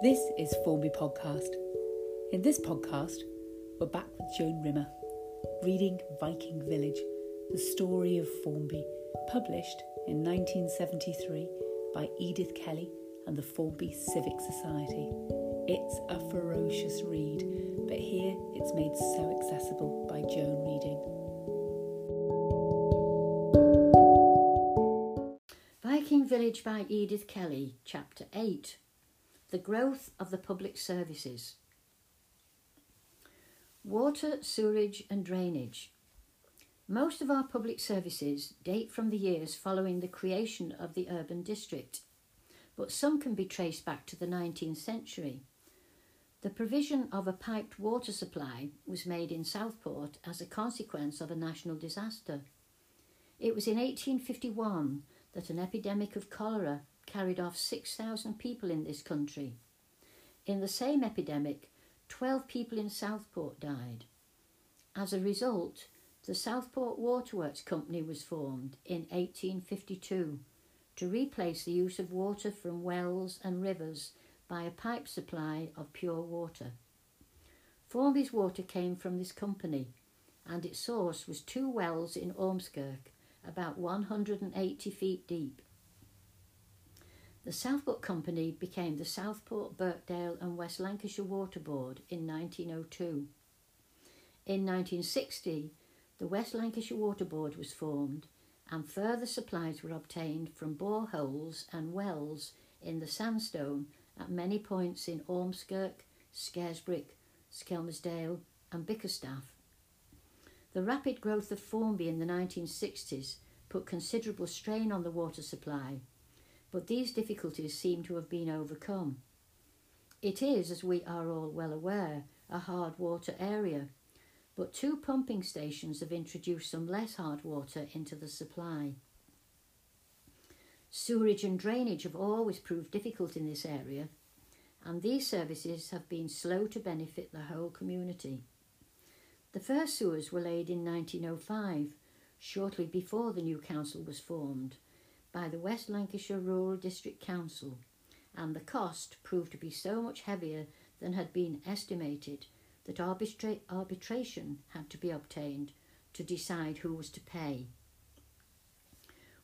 This is Formby Podcast. In this podcast, we're back with Joan Rimmer, reading Viking Village, the story of Formby, published in 1973 by Edith Kelly and the Formby Civic Society. It's a ferocious read, but here it's made so accessible by Joan reading. Viking Village by Edith Kelly, Chapter 8 the growth of the public services. Water, sewerage, and drainage. Most of our public services date from the years following the creation of the urban district, but some can be traced back to the 19th century. The provision of a piped water supply was made in Southport as a consequence of a national disaster. It was in 1851 that an epidemic of cholera carried off 6,000 people in this country. In the same epidemic, 12 people in Southport died. As a result, the Southport Waterworks Company was formed in 1852 to replace the use of water from wells and rivers by a pipe supply of pure water. Formby's water came from this company, and its source was two wells in Ormskirk, about 180 feet deep. The Southport Company became the Southport, Birkdale and West Lancashire Water Board in 1902. In 1960, the West Lancashire Water Board was formed and further supplies were obtained from boreholes and wells in the sandstone at many points in Ormskirk, Scarisbrick, Skelmersdale and Bickerstaffe. The rapid growth of Formby in the 1960s put considerable strain on the water supply but these difficulties seem to have been overcome. It is, as we are all well aware, a hard water area, but two pumping stations have introduced some less hard water into the supply. Sewerage and drainage have always proved difficult in this area, and these services have been slow to benefit the whole community. The first sewers were laid in 1905, shortly before the new council was formed, by the West Lancashire Rural District Council, and the cost proved to be so much heavier than had been estimated that arbitra- arbitration had to be obtained to decide who was to pay.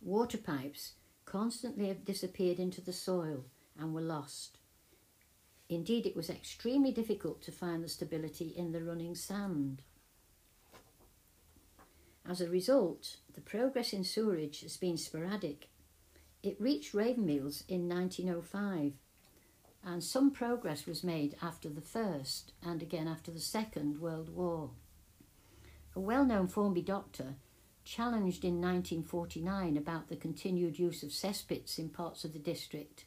Water pipes constantly disappeared into the soil and were lost. Indeed, it was extremely difficult to find the stability in the running sand. As a result, the progress in sewerage has been sporadic it reached Ravenmeols in 1905, and some progress was made after the First and again after the Second World War. A well known Formby doctor, challenged in 1949 about the continued use of cesspits in parts of the district,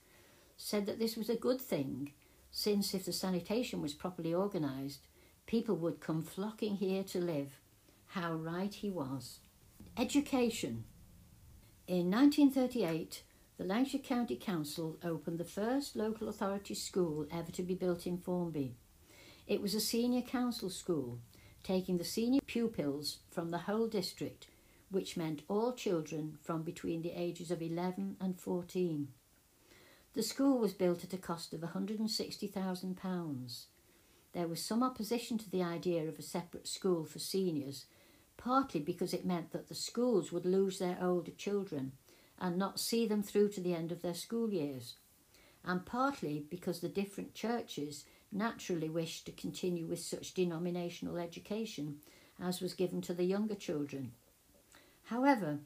said that this was a good thing, since if the sanitation was properly organised, people would come flocking here to live. How right he was. Education. In 1938, the Lancashire County Council opened the first local authority school ever to be built in Formby. It was a senior council school, taking the senior pupils from the whole district, which meant all children from between the ages of 11 and 14. The school was built at a cost of £160,000. There was some opposition to the idea of a separate school for seniors, partly because it meant that the schools would lose their older children and not see them through to the end of their school years, and partly because the different churches naturally wished to continue with such denominational education as was given to the younger children. However,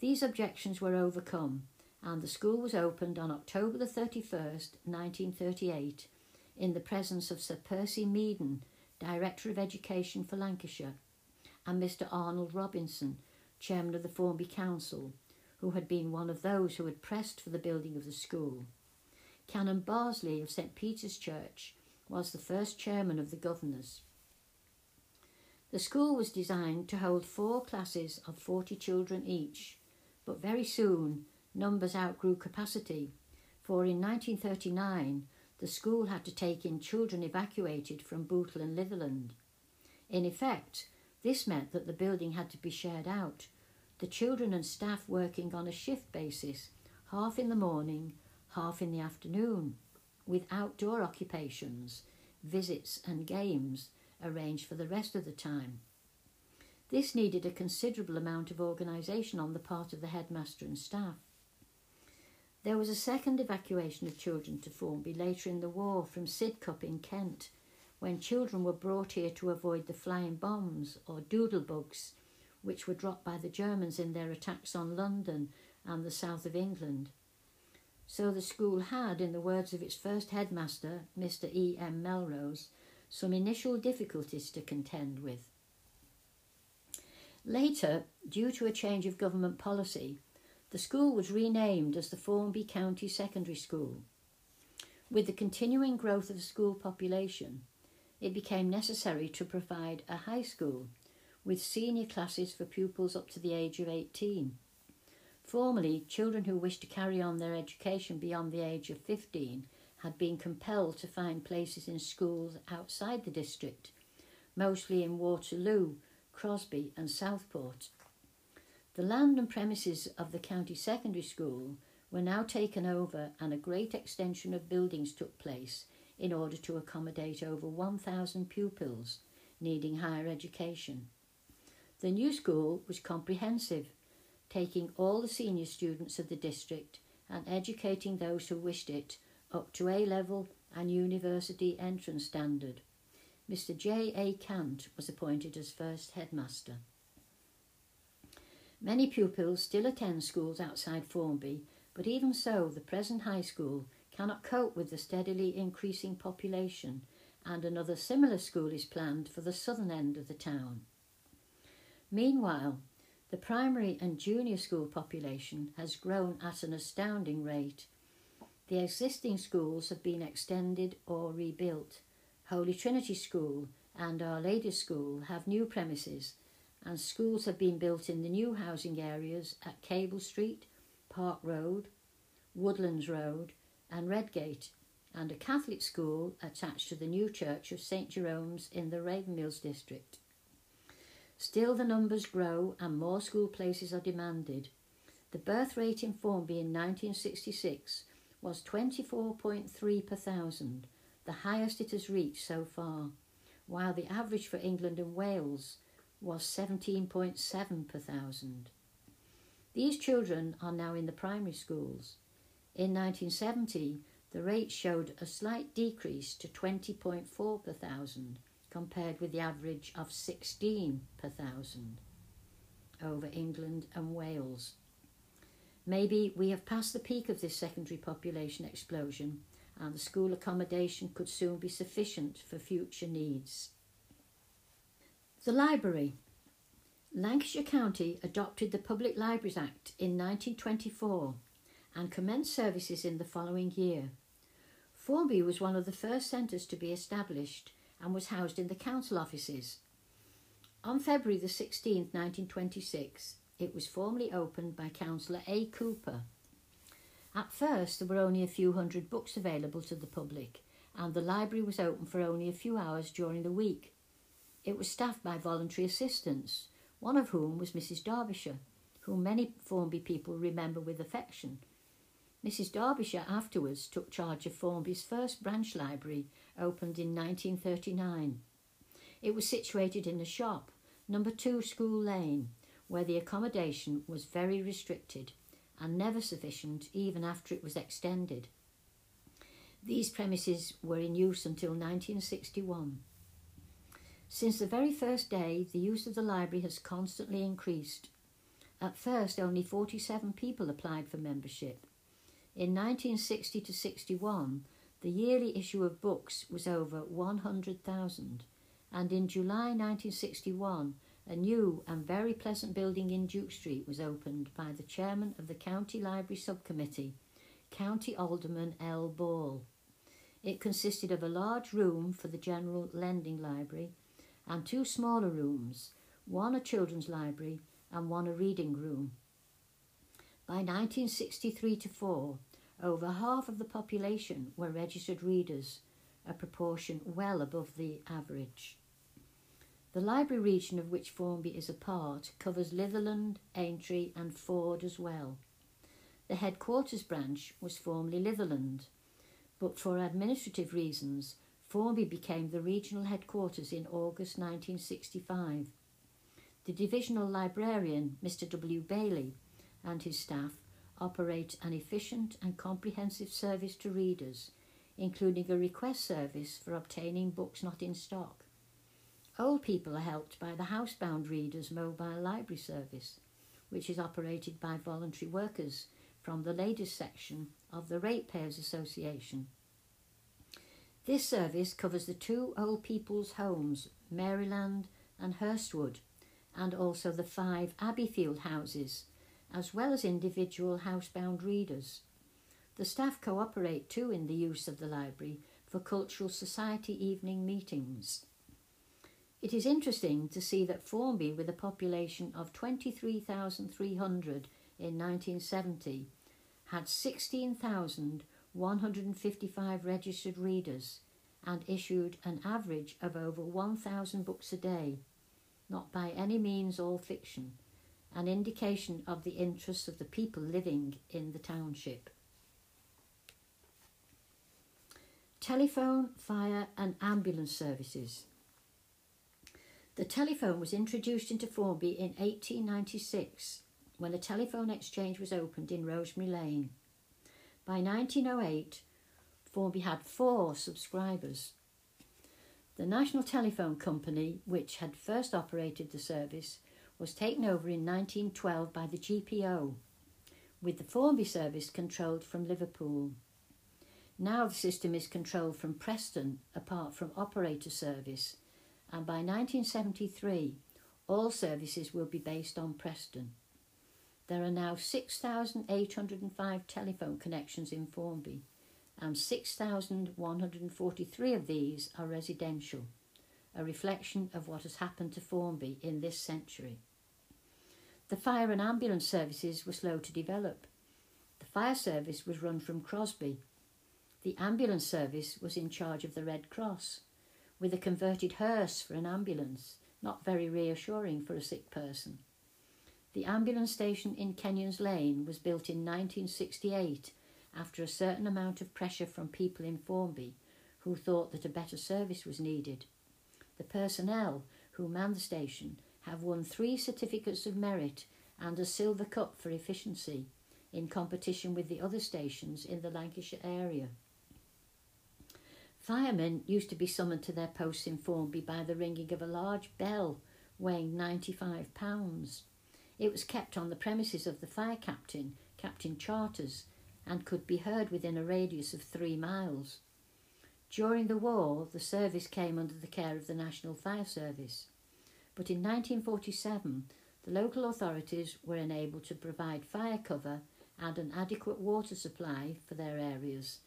these objections were overcome, and the school was opened on October the 31st, 1938, in the presence of Sir Percy Meaden, Director of Education for Lancashire, and Mr. Arnold Robinson, Chairman of the Formby Council, who had been one of those who had pressed for the building of the school. Canon Barsley of St Peter's Church was the first chairman of the governors. The school was designed to hold four classes of 40 children each, but very soon numbers outgrew capacity, for in 1939 the school had to take in children evacuated from Bootle and Litherland. In effect, this meant that the building had to be shared out the children and staff working on a shift basis, half in the morning, half in the afternoon. with outdoor occupations, visits, and games arranged for the rest of the time. This needed a considerable amount of organisation on the part of the headmaster and staff. There was a second evacuation of children to Formby later in the war from Sidcup in Kent, when children were brought here to avoid the flying bombs or doodlebugs which were dropped by the Germans in their attacks on London and the south of England. So the school had, in the words of its first headmaster, Mr. E. M. Melrose, some initial difficulties to contend with. Later, due to a change of government policy, the school was renamed as the Formby County Secondary School. With the continuing growth of the school population, it became necessary to provide a high school with senior classes for pupils up to the age of 18. Formerly, children who wished to carry on their education beyond the age of 15 had been compelled to find places in schools outside the district, mostly in Waterloo, Crosby, and Southport. The land and premises of the county secondary school were now taken over, and a great extension of buildings took place in order to accommodate over 1,000 pupils needing higher education. The new school was comprehensive, taking all the senior students of the district and educating those who wished it up to A level and university entrance standard. Mr. J. A. Cant was appointed as first headmaster. Many pupils still attend schools outside Formby, but even so, the present high school cannot cope with the steadily increasing population, and another similar school is planned for the southern end of the town. Meanwhile, the primary and junior school population has grown at an astounding rate. The existing schools have been extended or rebuilt. Holy Trinity School and Our Lady School have new premises, and schools have been built in the new housing areas at Cable Street, Park Road, Woodlands Road, and Redgate, and a Catholic school attached to the new church of St Jerome's in the Raven Meols district. Still, the numbers grow and more school places are demanded. The birth rate in Formby in 1966 was 24.3 per thousand, the highest it has reached so far, while the average for England and Wales was 17.7 per thousand. These children are now in the primary schools. In 1970, the rate showed a slight decrease to 20.4 per thousand, compared with the average of 16 per thousand over England and Wales. Maybe we have passed the peak of this secondary population explosion and the school accommodation could soon be sufficient for future needs. The library. Lancashire County adopted the Public Libraries Act in 1924 and commenced services in the following year. Formby was one of the first centres to be established and was housed in the council offices. On February the 16th, 1926, it was formally opened by Councillor A. Cooper. At first, there were only a few hundred books available to the public, and the library was open for only a few hours during the week. It was staffed by voluntary assistants, one of whom was Mrs. Derbyshire, whom many Formby people remember with affection. Mrs. Derbyshire afterwards took charge of Formby's first branch library opened in 1939. It was situated in a shop, number 2 School Lane, where the accommodation was very restricted and never sufficient even after it was extended. These premises were in use until 1961. Since the very first day, the use of the library has constantly increased. At first, only 47 people applied for membership. In 1960 to 61, the yearly issue of books was over 100,000, and in July 1961, a new and very pleasant building in Duke Street was opened by the chairman of the County Library Subcommittee, County Alderman L. Ball. It consisted of a large room for the General Lending Library and two smaller rooms, one a children's library and one a reading room. By 1963 to 4, over half of the population were registered readers, a proportion well above the average. The library region of which Formby is a part covers Litherland, Aintree, and Ford as well. The headquarters branch was formerly Litherland, but for administrative reasons, Formby became the regional headquarters in August 1965. The divisional librarian, Mr. W. Bailey, and his staff operate an efficient and comprehensive service to readers, including a request service for obtaining books not in stock. Old people are helped by the Housebound Readers Mobile Library Service, which is operated by voluntary workers from the ladies section of the Ratepayers Association. This service covers the two old people's homes, Maryland and Hurstwood, and also the five Abbeyfield houses, as well as individual housebound readers. The staff cooperate too in the use of the library for Cultural Society evening meetings. It is interesting to see that Formby, with a population of 23,300 in 1970, had 16,155 registered readers and issued an average of over 1,000 books a day, not by any means all fiction, an indication of the interests of the people living in the township. Telephone, fire, and ambulance services. The telephone was introduced into Formby in 1896 when a telephone exchange was opened in Rosemary Lane. By 1908, Formby had four subscribers. The National Telephone Company, which had first operated the service, was taken over in 1912 by the GPO, with the Formby service controlled from Liverpool. Now the system is controlled from Preston, apart from operator service, and by 1973, all services will be based on Preston. There are now 6,805 telephone connections in Formby, and 6,143 of these are residential, a reflection of what has happened to Formby in this century. The fire and ambulance services were slow to develop. The fire service was run from Crosby. The ambulance service was in charge of the Red Cross with a converted hearse for an ambulance, not very reassuring for a sick person. The ambulance station in Kenyon's Lane was built in 1968 after a certain amount of pressure from people in Formby who thought that a better service was needed. The personnel who manned the station have won three certificates of merit and a silver cup for efficiency in competition with the other stations in the Lancashire area. Firemen used to be summoned to their posts in Formby by the ringing of a large bell weighing 95 pounds. It was kept on the premises of the fire captain, Captain Charters, and could be heard within a radius of three miles. During the war, the service came under the care of the National Fire Service, but in 1947, the local authorities were enabled to provide fire cover and an adequate water supply for their areas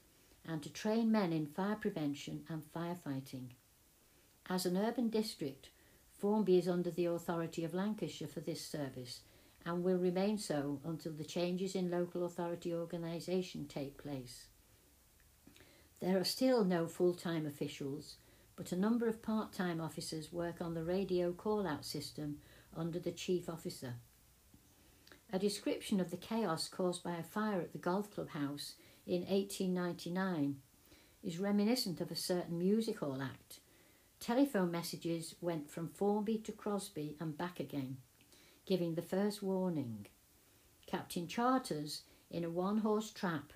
and to train men in fire prevention and firefighting. As an urban district, Formby is under the authority of Lancashire for this service and will remain so until the changes in local authority organisation take place. There are still no full time officials, but a number of part time officers work on the radio call out system under the chief officer. A description of the chaos caused by a fire at the golf club house in 1899 is reminiscent of a certain music hall act. Telephone messages went from Formby to Crosby and back again, giving the first warning. Captain Charters, in a one horse trap,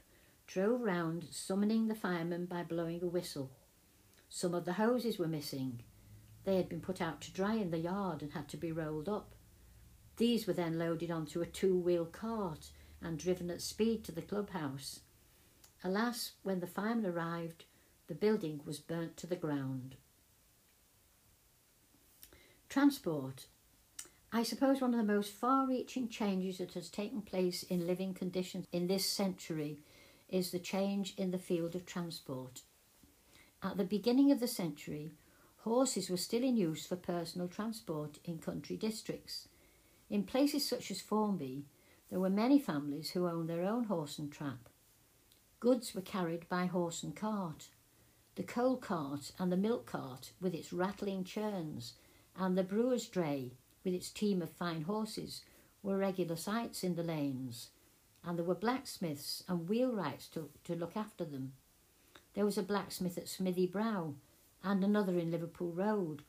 drove round summoning the firemen by blowing a whistle. Some of the hoses were missing. They had been put out to dry in the yard and had to be rolled up. These were then loaded onto a two wheel cart and driven at speed to the clubhouse. Alas, when the firemen arrived, the building was burnt to the ground. Transport. I suppose one of the most far reaching changes that has taken place in living conditions in this century is the change in the field of transport. At the beginning of the century, horses were still in use for personal transport in country districts. In places such as Formby, there were many families who owned their own horse and trap. Goods were carried by horse and cart. The coal cart and the milk cart with its rattling churns, and the brewer's dray with its team of fine horses were regular sights in the lanes, and there were blacksmiths and wheelwrights to, to look after them. There was a blacksmith at Smithy Brow and another in Liverpool Road.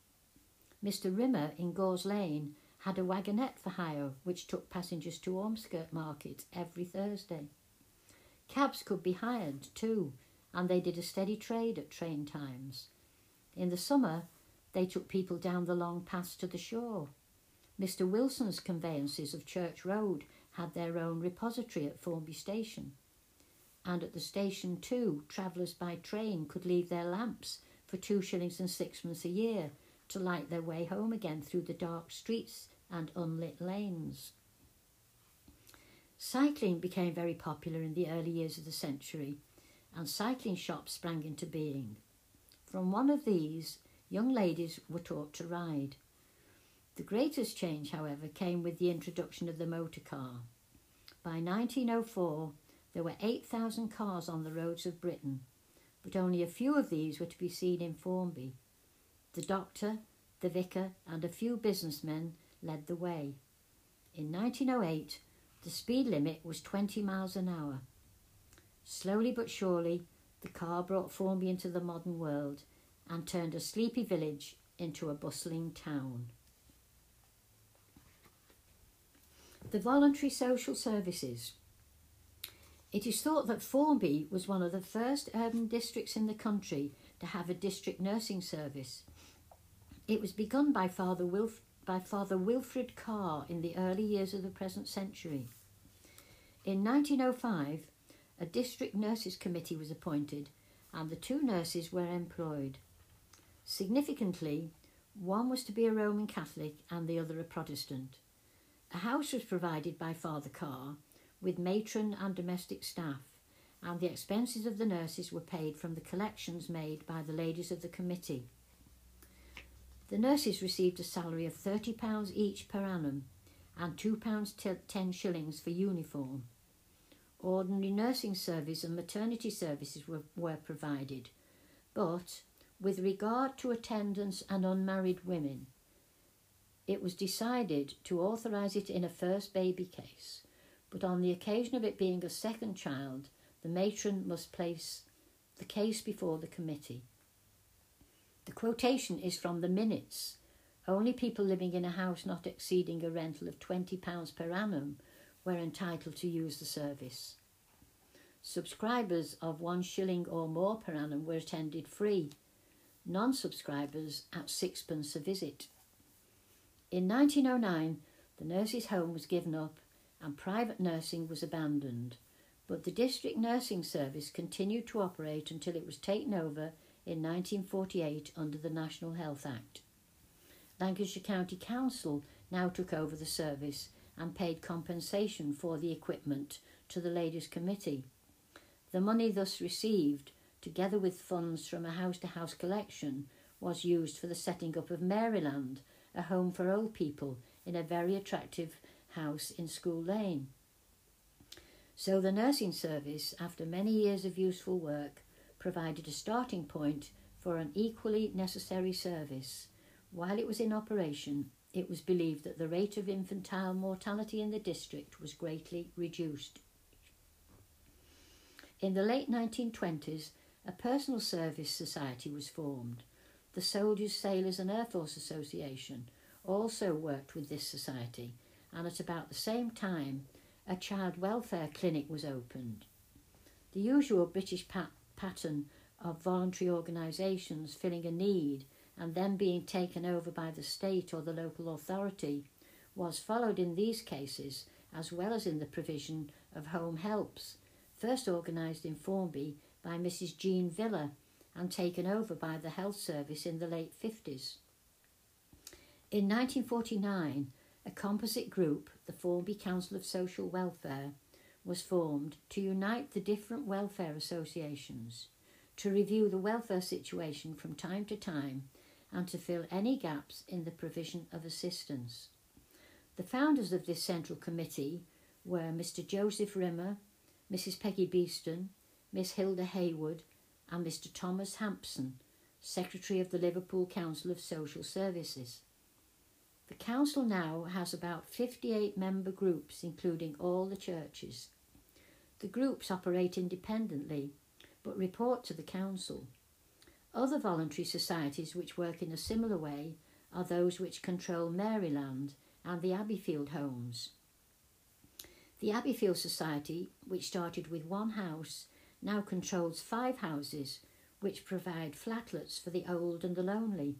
Mr. Rimmer in Gores Lane had a wagonette for hire which took passengers to Ormskirk Market every Thursday. Cabs could be hired too, and they did a steady trade at train times. In the summer, they took people down the long paths to the shore. Mr. Wilson's conveyances of Church Road had their own repository at Formby Station. And at the station, too, travellers by train could leave their lamps for two shillings and sixpence a year to light their way home again through the dark streets and unlit lanes. Cycling became very popular in the early years of the century, and cycling shops sprang into being. From one of these, young ladies were taught to ride. The greatest change, however, came with the introduction of the motor car. By 1904, there were 8,000 cars on the roads of Britain, but only a few of these were to be seen in Formby. The doctor, the vicar, and a few businessmen led the way. In 1908, the speed limit was 20 miles an hour. Slowly but surely, the car brought Formby into the modern world and turned a sleepy village into a bustling town. The voluntary social services. It is thought that Formby was one of the first urban districts in the country to have a district nursing service. It was begun by Father, Wilf- by Father Wilfrid Carr in the early years of the present century. In 1905, a district nurses committee was appointed and the two nurses were employed. Significantly, one was to be a Roman Catholic and the other a Protestant. A house was provided by Father Carr with matron and domestic staff, and the expenses of the nurses were paid from the collections made by the ladies of the committee. The nurses received a salary of £30 each per annum and £2 10 shillings for uniform. Ordinary nursing service and maternity services were, were provided, but with regard to attendance and unmarried women, it was decided to authorise it in a first baby case, but on the occasion of it being a second child, the matron must place the case before the committee. The quotation is from the minutes. Only people living in a house not exceeding a rental of £20 per annum were entitled to use the service. Subscribers of one shilling or more per annum were attended free, non subscribers at sixpence a visit. In 1909, the nurses' home was given up and private nursing was abandoned, but the district nursing service continued to operate until it was taken over in 1948 under the National Health Act. Lancashire County Council now took over the service and paid compensation for the equipment to the Ladies' Committee. The money thus received, together with funds from a house to house collection, was used for the setting up of Maryland, a home for old people in a very attractive house in School Lane. So the nursing service, after many years of useful work, provided a starting point for an equally necessary service. While it was in operation, it was believed that the rate of infantile mortality in the district was greatly reduced. In the late 1920s, a personal service society was formed. The Soldiers, Sailors and Air Force Association also worked with this society, and at about the same time, a child welfare clinic was opened. The usual British pat- pattern of voluntary organisations filling a need and then being taken over by the state or the local authority was followed in these cases as well as in the provision of home helps, first organised in Formby by Mrs. Jean Villa and taken over by the Health Service in the late 50s. In 1949, a composite group, the Formby Council of Social Welfare, was formed to unite the different welfare associations, to review the welfare situation from time to time, and to fill any gaps in the provision of assistance. The founders of this central committee were Mr. Joseph Rimmer, Mrs. Peggy Beeston, Miss Hilda Haywood, and Mr. Thomas Hampson, Secretary of the Liverpool Council of Social Services. The council now has about 58 member groups, including all the churches. The groups operate independently, but report to the council. Other voluntary societies which work in a similar way are those which control Maryland and the Abbeyfield homes. The Abbeyfield Society, which started with one house, now controls five houses which provide flatlets for the old and the lonely.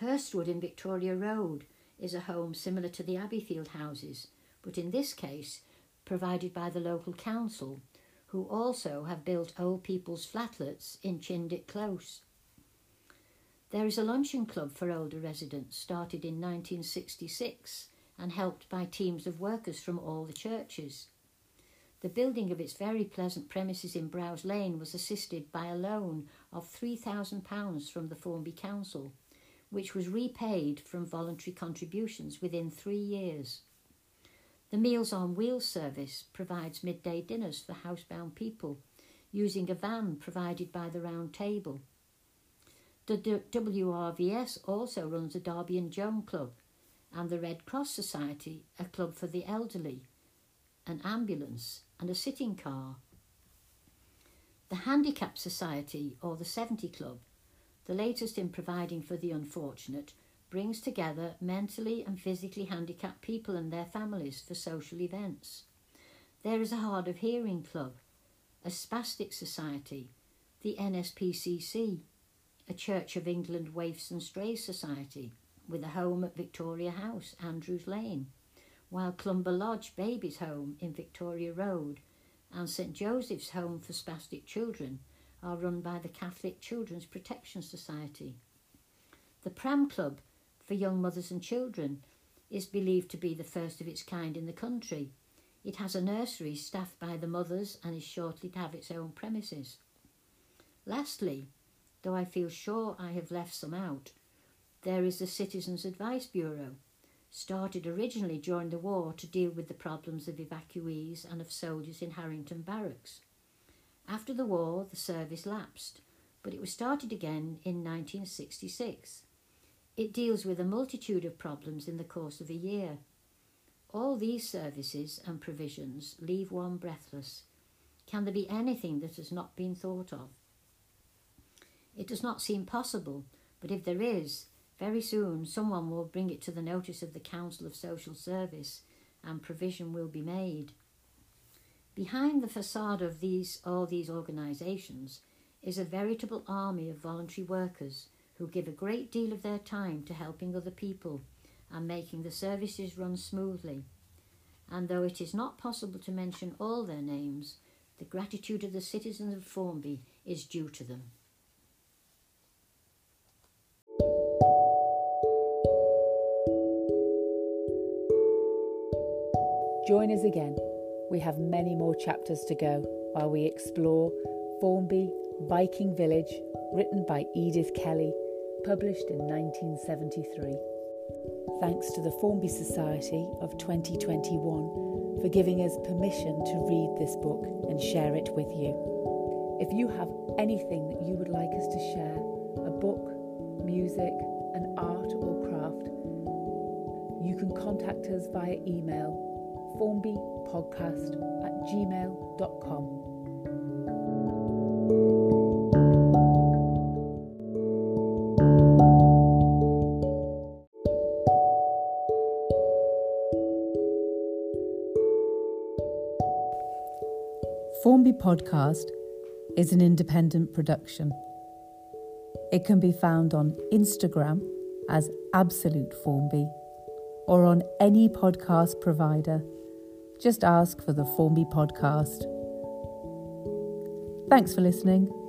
Hurstwood in Victoria Road is a home similar to the Abbeyfield houses, but in this case provided by the local council, who also have built old people's flatlets in Chindit Close. There is a luncheon club for older residents started in 1966 and helped by teams of workers from all the churches. The building of its very pleasant premises in Brows Lane was assisted by a loan of £3,000 from the Formby Council, which was repaid from voluntary contributions within three years. The Meals on Wheels service provides midday dinners for housebound people using a van provided by the Round Table. The WRVS also runs a Darby and Joan Club and the Red Cross Society, a club for the elderly, an ambulance, and a sitting car. The Handicap Society, or the 70 Club, the latest in providing for the unfortunate, brings together mentally and physically handicapped people and their families for social events. There is a hard of hearing club, a spastic society, the NSPCC, a Church of England Waifs and Strays Society, with a home at Victoria House, Andrews Lane, while Clumber Lodge Babies Home in Victoria Road and St Joseph's Home for Spastic Children are run by the Catholic Children's Protection Society. The Pram Club for young mothers and children is believed to be the first of its kind in the country. It has a nursery staffed by the mothers and is shortly to have its own premises. Lastly, though I feel sure I have left some out, there is the Citizens Advice Bureau, started originally during the war to deal with the problems of evacuees and of soldiers in Harington Barracks. After the war, the service lapsed, but it was started again in 1966. It deals with a multitude of problems in the course of a year. All these services and provisions leave one breathless. Can there be anything that has not been thought of? It does not seem possible, but if there is, very soon, someone will bring it to the notice of the Council of Social Service and provision will be made. Behind the facade of these, all these organisations is a veritable army of voluntary workers who give a great deal of their time to helping other people and making the services run smoothly. And though it is not possible to mention all their names, the gratitude of the citizens of Formby is due to them. Join us again. We have many more chapters to go while we explore Formby, Viking Village, written by Edith Kelly, published in 1973. Thanks to the Formby Society of 2021 for giving us permission to read this book and share it with you. If you have anything that you would like us to share, a book, music, an art or craft, you can contact us via email formbypodcast at gmail.com. Formby Podcast is an independent production. It can be found on Instagram as Absolute Formby or on any podcast provider just ask for the Formby podcast. Thanks for listening.